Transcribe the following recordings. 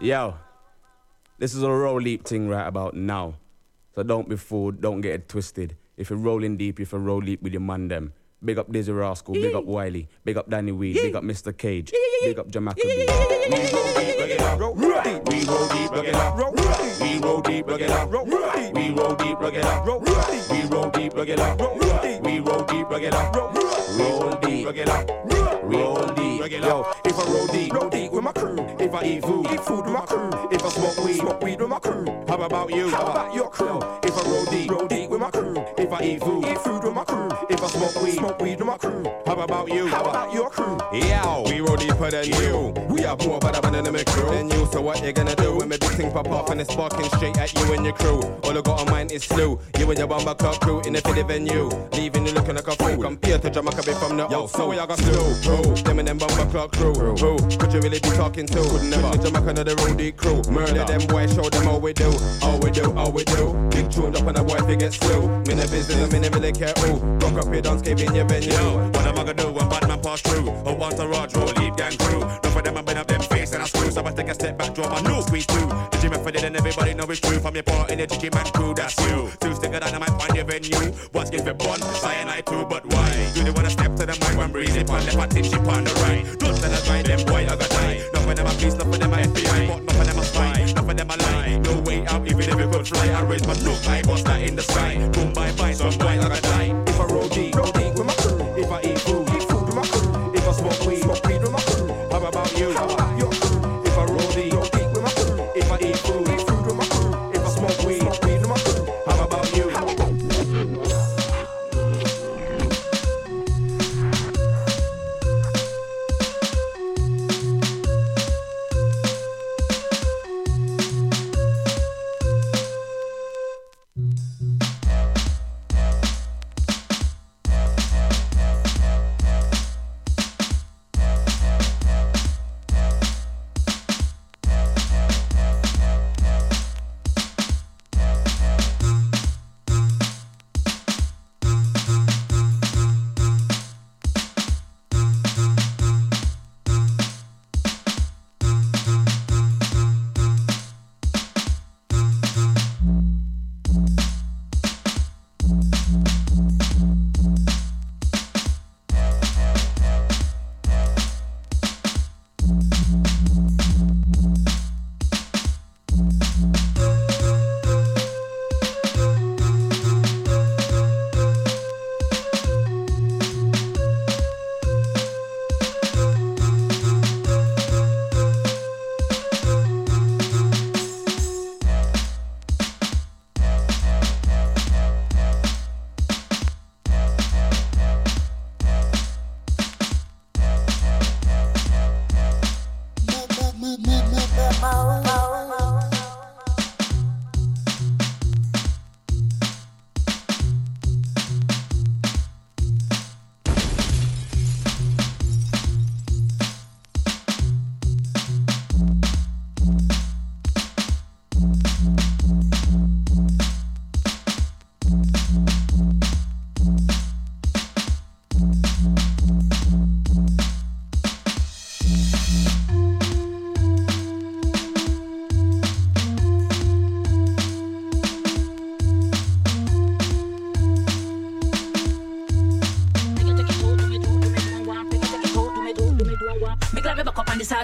Yo, this is a roll deep thing right about now. So don't be fooled, don't get it twisted. If you're rolling deep, if you roll deep with your man them. Big up Dizzee Rascal, big up Wiley, big up Danny Weed, big up Mr. Cage, big up Jamakabi. We roll deep, we roll deep, look it up. We roll deep, look it up. We roll deep, look it up. We roll deep, look it up. We roll deep, look it up. Roll deep, look it up. Roll deep, yo. If I roll deep, roll deep with my crew. If I eat food, eat food with my crew. If I smoke weed, smoke weed with my crew. How about you? How about your crew? If I roll deep, roll deep with my crew. If I eat food, eat food with my crew. If I smoke weed, smoke weed with my crew. How about you? How about your crew? Yo, we roll deeper than you. We have more better than the crew than you. So what you gonna do when my big thing pop off and it's sparking straight at you and your crew? All I got on mine is slew. You and your bomber clock crew in the fitty venue, leaving you looking like a fool. Compared to Jamakabi from the Yo, so we I got slew. Who? Them and them bomber clock crew. Who? Could you really be talking to? Could never. Jamaica know the roadie crew. Murder them boys, show them all we do. All we do, all we do. Big tune up and a boy fi get slew. Me the business, I me really care who. Rock up your dance, cave in your venue. Yo, what am I gonna do when Batman pass through? Or want a Raj roll, leave gang crew. I. So I take a step back, draw my nose squeeze through. The method and everybody know it's true. From your part in the GG man crew, that's you. Two sticker dynamite on your venue. What's give it one? Cyanide too, but why? Don't wanna step to the mic when breezy pan left, I tip on the right. Don't tell us why them boy I got die. None for them a police, none for them a FBI, but none for them a spy, none for them a lie. No way out, even if you could fly. I raise my look, I bust that in the sky. Boom,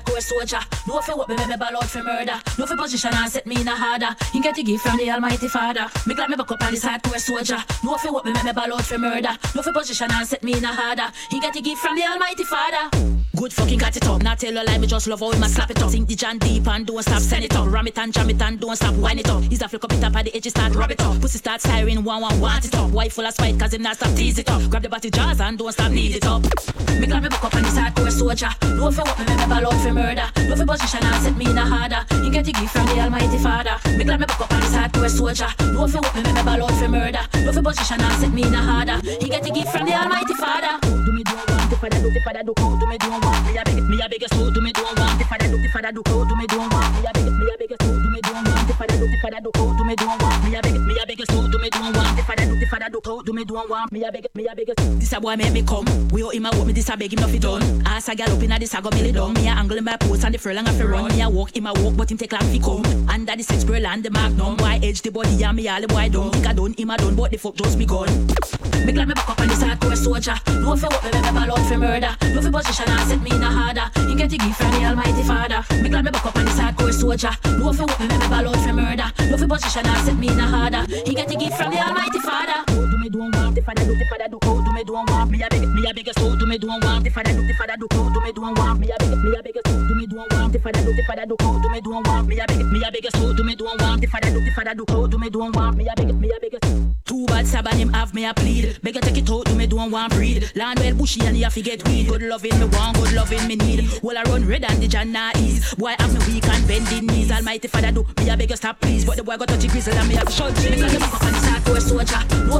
hardcore soldier. No fi what me make me ball out for murder. No fi position and set me in a harder. He get a gift from the Almighty Father. Me glad me back up on this hardcore soldier. No fi what me make me ball out for murder. No fi position and set me in a harder. He get a gift from the Almighty Father. Good fucking got it up. Not tell a lie, me just love how him a slap it up. Sink the jam deep and don't stop, send it up. Ram it and jam it and don't stop, wind it up. He's a flick up it up at the edges, start rub it up. Pussy start siren, one one want it up. Wife full of spite, cause him not stop tease it up. Grab the body jaws and don't stop, need it up. Me glad me back up on this hardcore soldier. No fi what me ball out for murder. No fi position and set me in a harder. He get a gift from the Almighty Father. Me glad me back up on this hardcore soldier. No fi what me ball out for murder. No fi position and set me in a harder. He get a gift from the Almighty Father. Do me do I do, if I do, do me do I want. Me a beg, me a beg, so do me do I want. I do, if I do, do me do I want. Me a beg, me a beg, so do me do I want. I do, if I do, do me do I want. Me a beg, me a beg, so do me do I want. If I do, me do and want me a beg, me a beg. This a boy make me come. We all him a walk me, this a beg him nothing done. Ass a gal up inna this a go belly down. Me a angle in my post and the furlong a fi run. Me a walk, him a walk, but him take long fi come. Under the six grill and the magnum, why edge the body and me all the boy done. Think I done, him a done, but the fuck just me gone. Me glad me back up on this hardcore soldier. No fi what me me ball out fi murder. No fi position and set me in a harder. He get the gift from the Almighty Father. Me glad me back up on this hardcore soldier. No fi what me me ball out fi murder. No fi position and set me in a harder. He get the gift from the Almighty Father. Oh, do me do not want the father do the father do. Oh, do me do not want me a beg me a beg so do me do not want the father do the father do. Oh, do me do not want me a beg me a beg so do me do not want the father do the father do. Oh, do me do not want me a beg me a beg so do me do not want the father do the father do. Oh, do me do not want me a beg me a beg Too bad Saban him have me a plead. Beg take it out, do me do not want breed. Land well bushy and you have to get weed. Good loving me want, good loving me need. Well I run red and the Jana ease. Boy have me weak and bending knees. Almighty Father do me a beg stop please. But the boy got touchy grizzle and me have short. Me got the back up on the hardcore soldier. No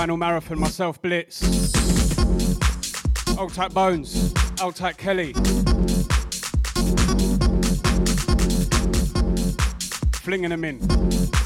Vinyl Marathon, myself Blitz, Old Tight Bones, Old Tight Kelly, flinging them in.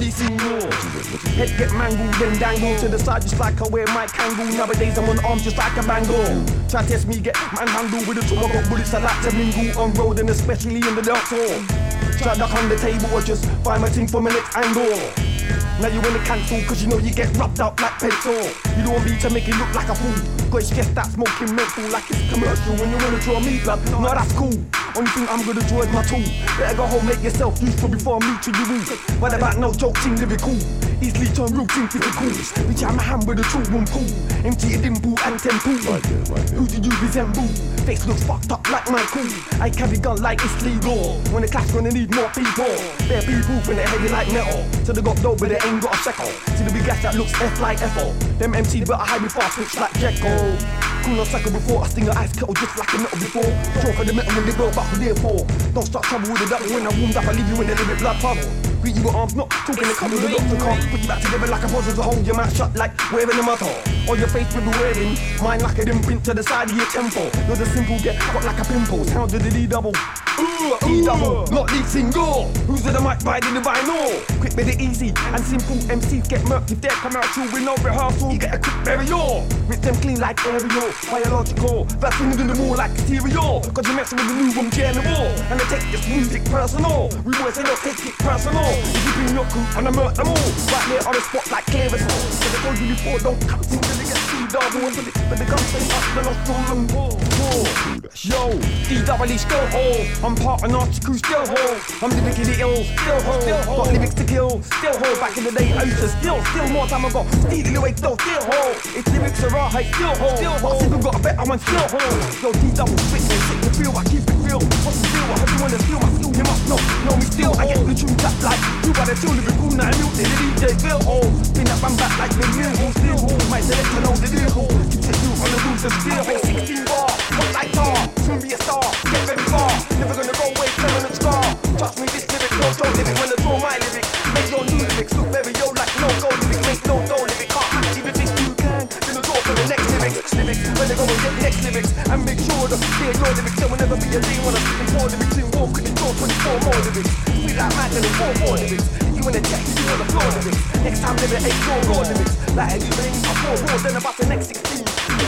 Not D single. Head get mangled, then dangle to the side just like I wear my kangle. Nowadays I'm on arms just like a bangle. Try test me, get manhandled with a tool. I got bullets I like to mingle on road and especially in the dark hall. Try duck on the table or just find my team from a next angle. Now you wanna cancel cause you know you get rubbed out like pencil You don't want me to make it look like a fool Got stressed out smoking mental like it's commercial When you wanna draw me blood, no that's cool Only thing I'm gonna draw is my tool. Better go home, make yourself useful before I meet you, you What about no joking, lyrical Easily turn routine physical Reach out my hand with a true one cool. Empty a dimple and temple. Who do you resemble? Face looks fucked up like my cool I carry gun like it's legal. When the class gonna need more people. Bare people when they're heavy like metal. So they got dough but they ain't got a shekel See the big gas that looks F like FO Them MC better hide me fast switch like Jekyll. Cool no cycle before. I sting a ice kettle just like a metal before. Draw for the metal when they blow back with therefore Don't start trouble with the devil when I warmed up. I leave you in a little bit blood puddle Greet you with arms not talking the cover the doctor can't Put you back together like a puzzle to hold your mouth shut like wearing a motto Or your face will be wearing Mine like a imprint to the side of your temple You're the simple get hot like a pimple Sound of the D double Ooh, E double, not lead single. Who's in the mic riding the vinyl? Quick, made it easy and simple. MCs get murked if they come out true with no rehearsal. You get a quick burial. Rip them clean like aerial, biological. That's in the more like stereo. Cause you're messing with the new room general. And they take this music personal. We boys say don't take it personal. If you bring your crew and I murk them all. Right there on the spot like clear as hell. So they told you before, don't come to the the then I'll throw them more. Yo, D-double still whole. I'm part of article still hold. I'm lyrically ill, still hold. Got lyrics to kill, still hold. Back in the day, I used to still, still more time ago. Stealing away, still, still hold. If lyrics are right, still hold. Still hold. I still got a better one, still hold. Yo, D double spit, sick to feel, I keep it real. What's the deal? I hope you wanna steal my skill, you must know. Me still, I get the tune tap like. You gotta still lyrical, now I mute the DJ feel hold. Spin that bam back like the new still hold. My selector know the deal. Keep it you on the rules of steel hold. 16 bar, what like tar, soon be a star. Get very far, never gonna go away, permanent scar. Trust me, this lyric, no go lyric. When I throw my lyric, make your new lyrics look very yo like no go lyrics. When they go and get next lyrics, and make sure that they your lyrics. There will never be a day when I'm speaking four lyrics in walk and draw 24 more lyrics. Sweet like mad and four more lyrics. You in the text, you on the floor lyrics. Next time, lyric eight more raw lyrics. Like anything, I four more, then about the next 16.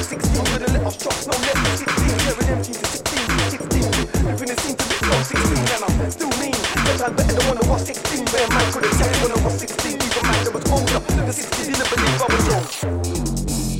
16 with a off shots, no let 16. Carry empty to 16, 16. Living the scene to be low 16, and I'm still mean. Sometimes better than one that was 16. Where man could have said when I was 16. Even man that was older. The 16 didn't believe I was young.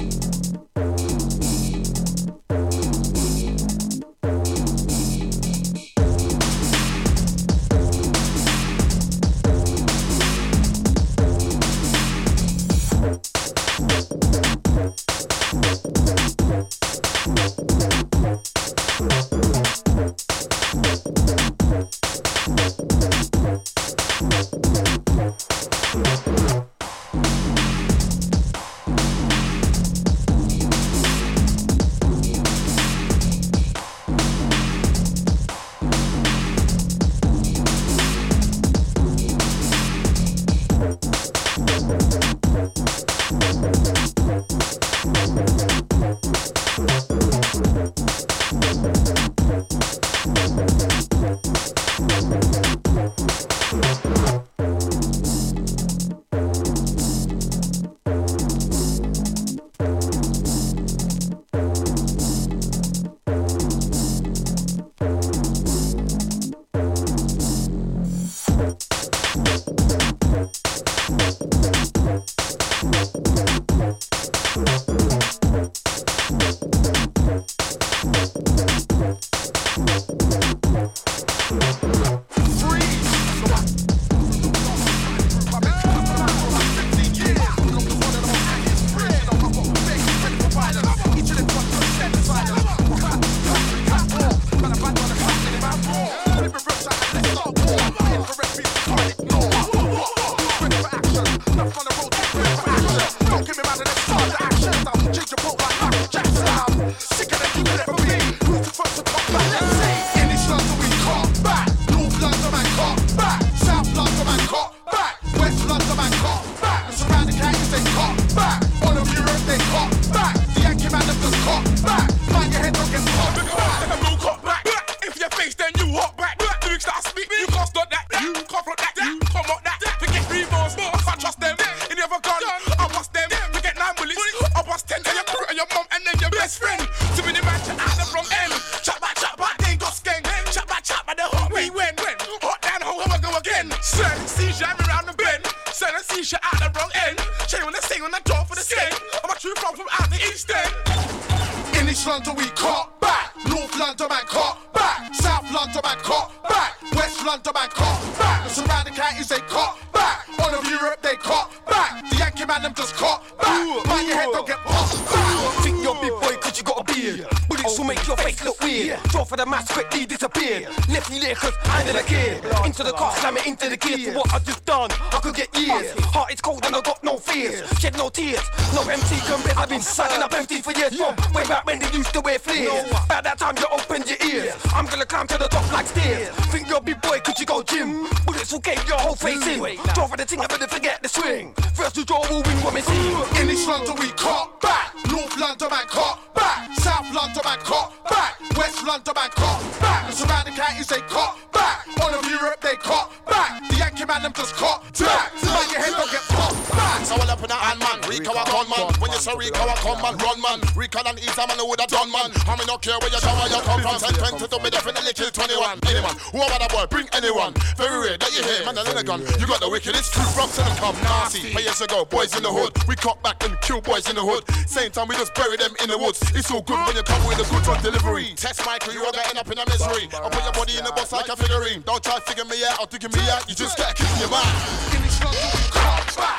gunman. I mean, no care where you come, where you come from. Send 20 to me, definitely kill 21. Anyone, whoever that boy, bring anyone. Very rare that you hear, man, the gun. You got the wickedest crew from Southern Club, nasty. Years ago, boys in the hood, we cut back and kill boys in the hood. Same time, we just bury them in the woods. It's all good when you come with a good drug delivery. Test Michael, you are gonna end up in a misery. I put your body in the bus like a figurine. Don't try figure me out, I'll figure me out. You just gotta keep your mind.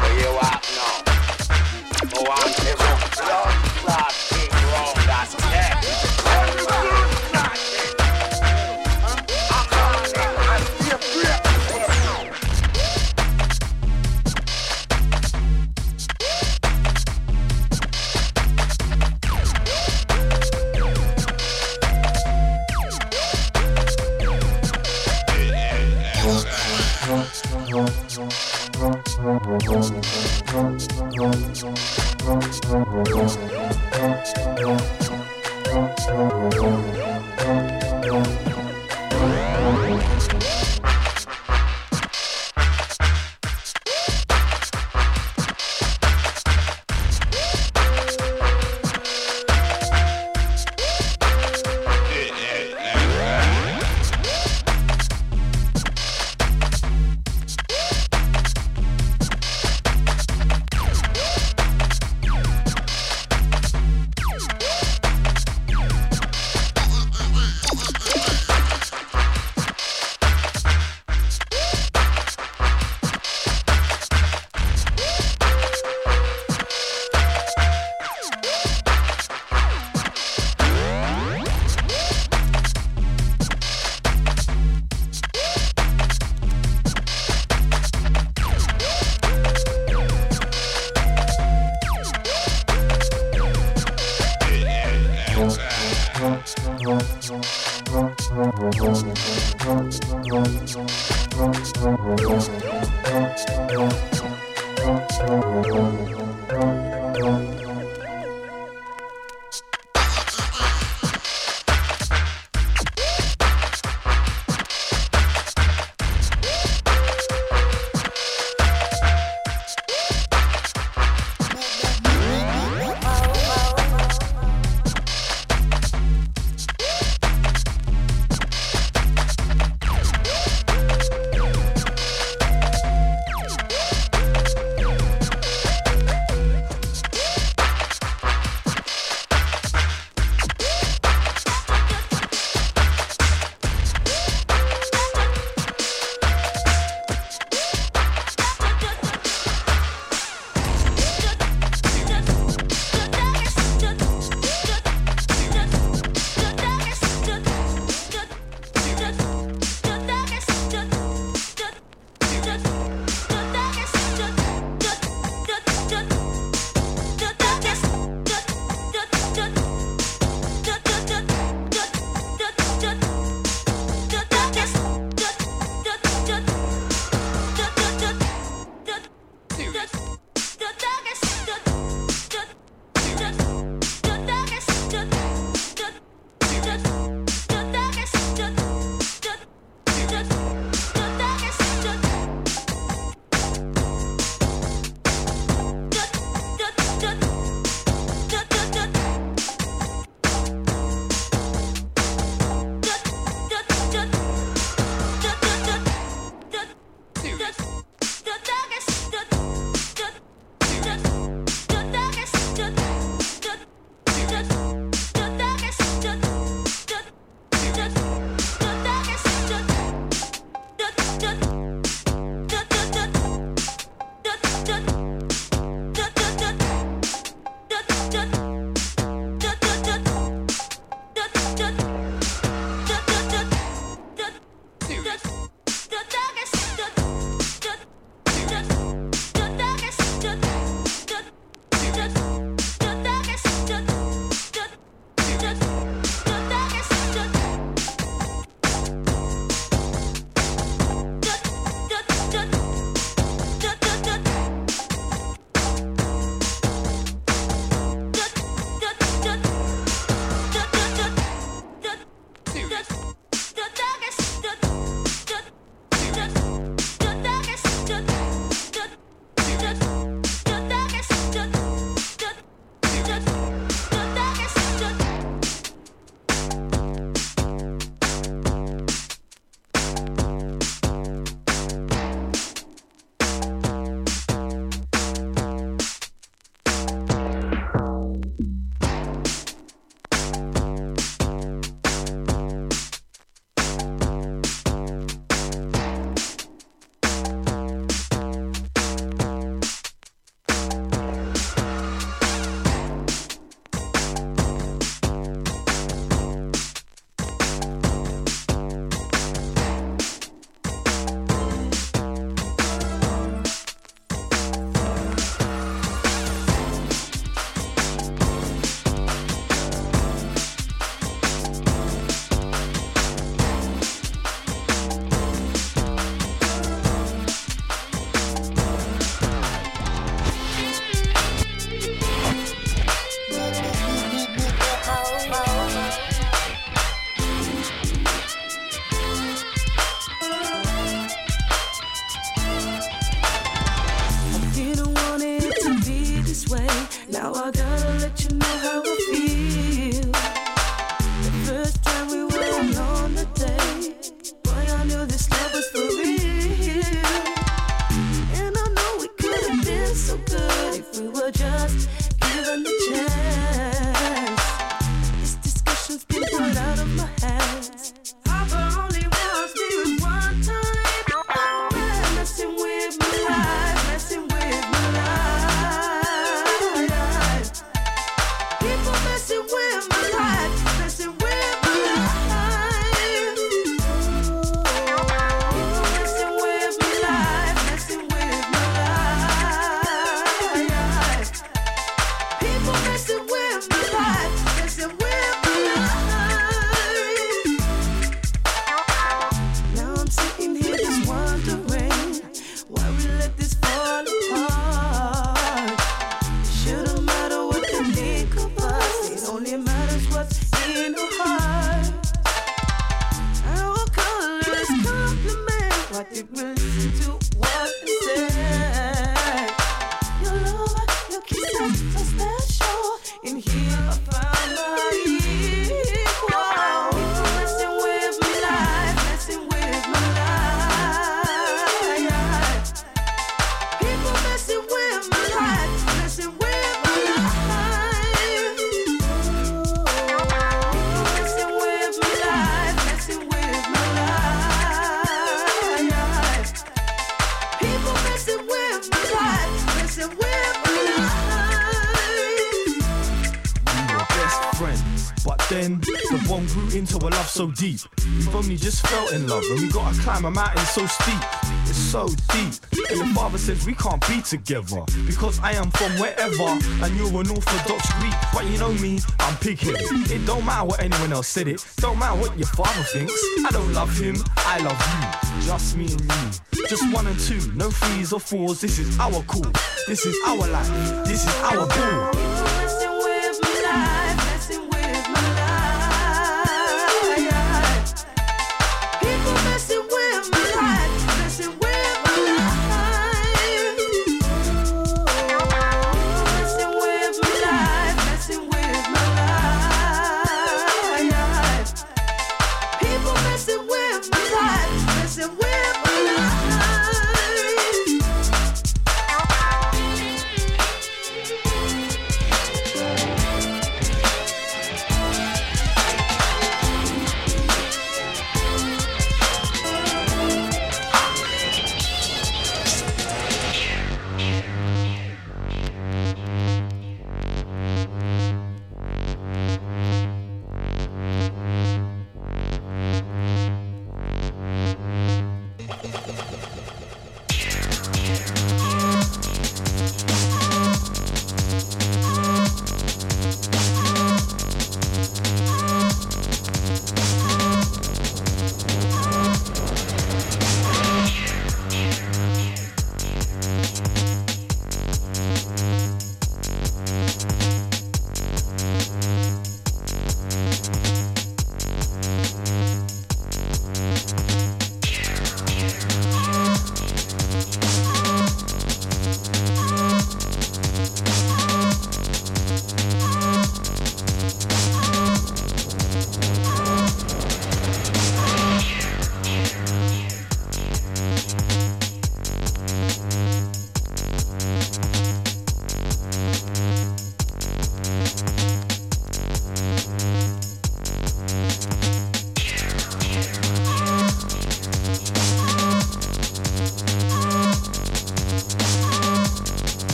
Where you at now? Oh, I'm roll. Dot net. Thank you. So deep. We've only just fell in love, and we gotta climb a mountain so steep. It's so deep. And your father says we can't be together because I am from wherever, and you're an Orthodox Greek. But you know me, I'm pig-headed. It don't matter what anyone else said. It don't matter what your father thinks. I don't love him, I love you. Just me and you. Just one and two, no threes or fours. This is our call. This is our life. This is our ball.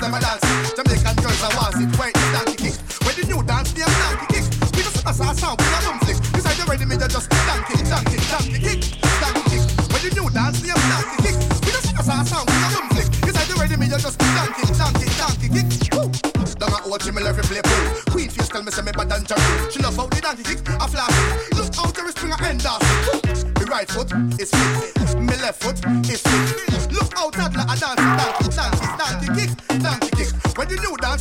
Dance. Jamaican girls are want it. Wait, donkey kick. When the new dance, them donkey kick. We just a sound, we a boom flick. Beside the ready, me just donkey, donkey, donkey kick, donkey kick. When the new dance, them donkey kick. We just a sound, we a boom flick. Beside the ready, me just donkey, donkey, donkey kick. Woo. Down at watch me every play pool. Queen face tell me say me bad than Jerry. She love how the donkey kick a flash. Look out Jerry Springer end us. Me right foot is fit.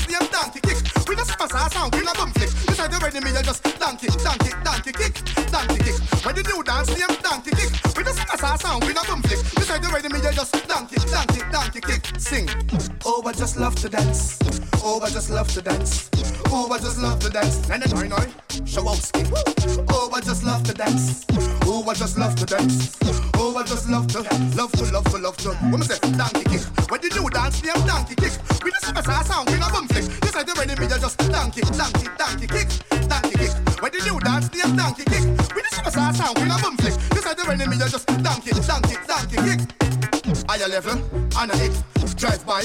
Name donkey kick. We just pass our sound we no bum flick. Beside the ready me you just donkey donkey donkey kick donkey kick. When the new dance name donkey kick. We just pass our sound we no bum flick. Beside the ready me you just donkey donkey donkey kick. Sing. Oh I just love to dance. Oh I just love to dance. Oh I just love to dance. Nine nine nine. Shawowski. Oh I just love to dance. Oh I just love to dance. Oh I just love to love to love to love to. Me say? Donkey kick. When the new dance name donkey kick. We just pass our sound donkey kick. We just pass our sound we no bum flick. This side the me you just donkey donkey donkey kick. Higher level, and a hit. Drive by,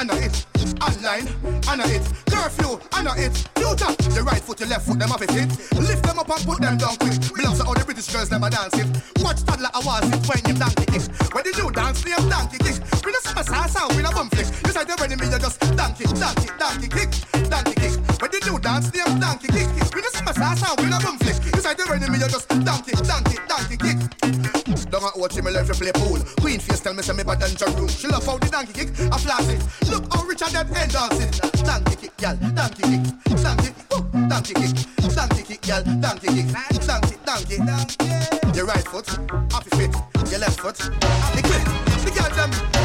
and a hit. Online, and a hit. Curfew, and a hit. Future, the right foot, the left foot, them off it hit. Lift them up and put them down quick. To all the British girls, never dance it. Watch toddler awards it when you donkey kick. When the new dance, name donkey kick. We no summer sound, we no bum flick. You they're ready, me, you just donkey, donkey, donkey kick, donkey kick. When the new dance, name donkey kick. We no summer sound, we no bum flick. Ready, me, you just donkey, donkey, donkey kick. Don't watch me love to play pool. Queen face tell me say me bad than room. She love how the donkey kick a flash it. Look how Richard that end dance it. Donkey kick, gal, donkey kick, donkey, ooh, donkey kick, donkey kick, gal, donkey kick, donkey, donkey, donkey. Your right foot, off your feet. Your left foot, off the clip. The girl them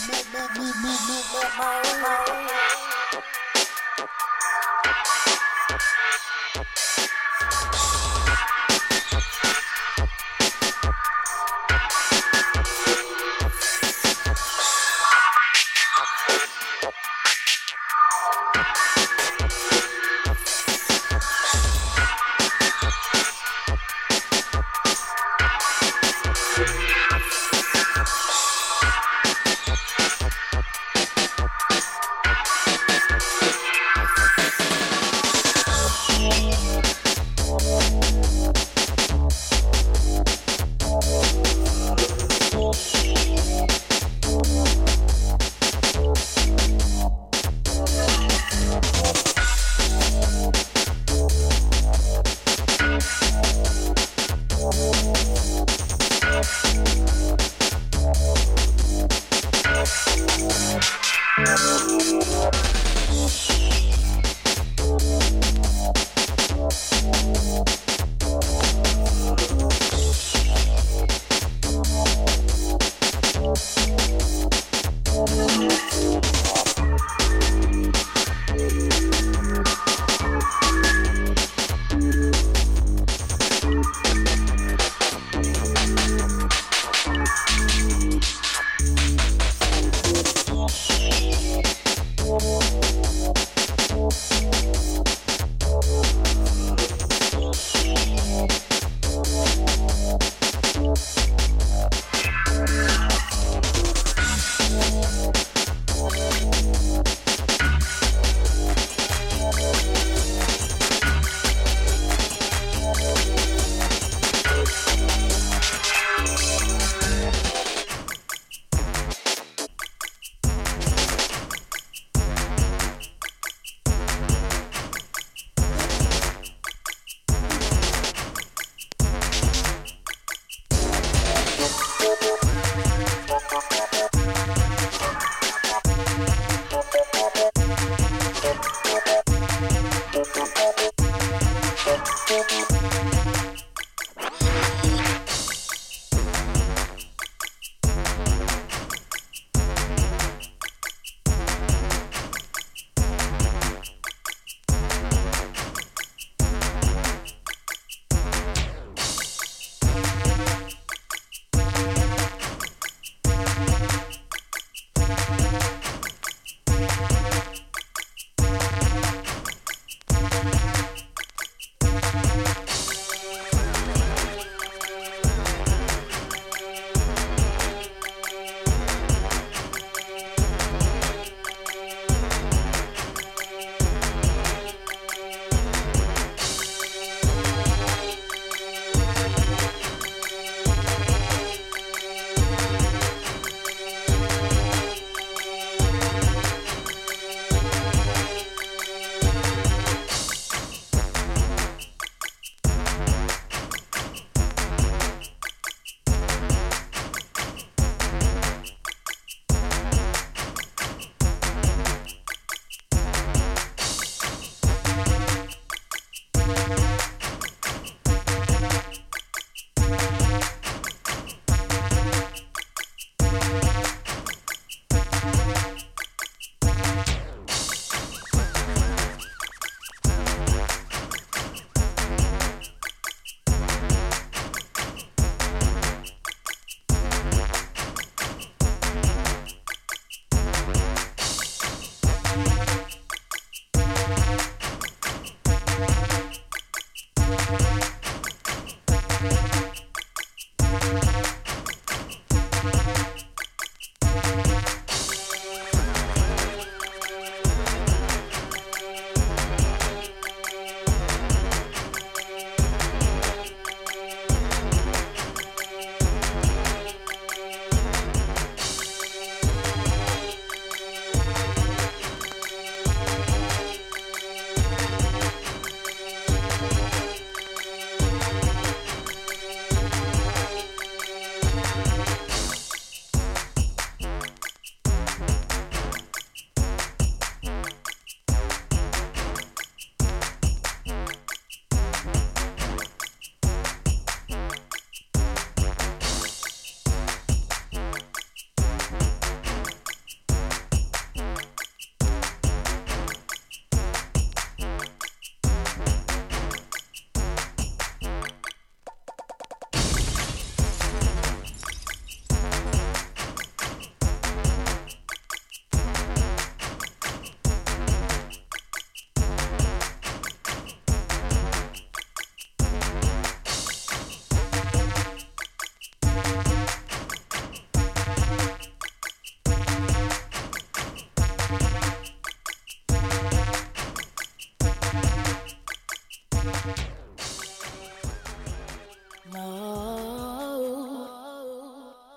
Move, move, move, move, move, move, move, move.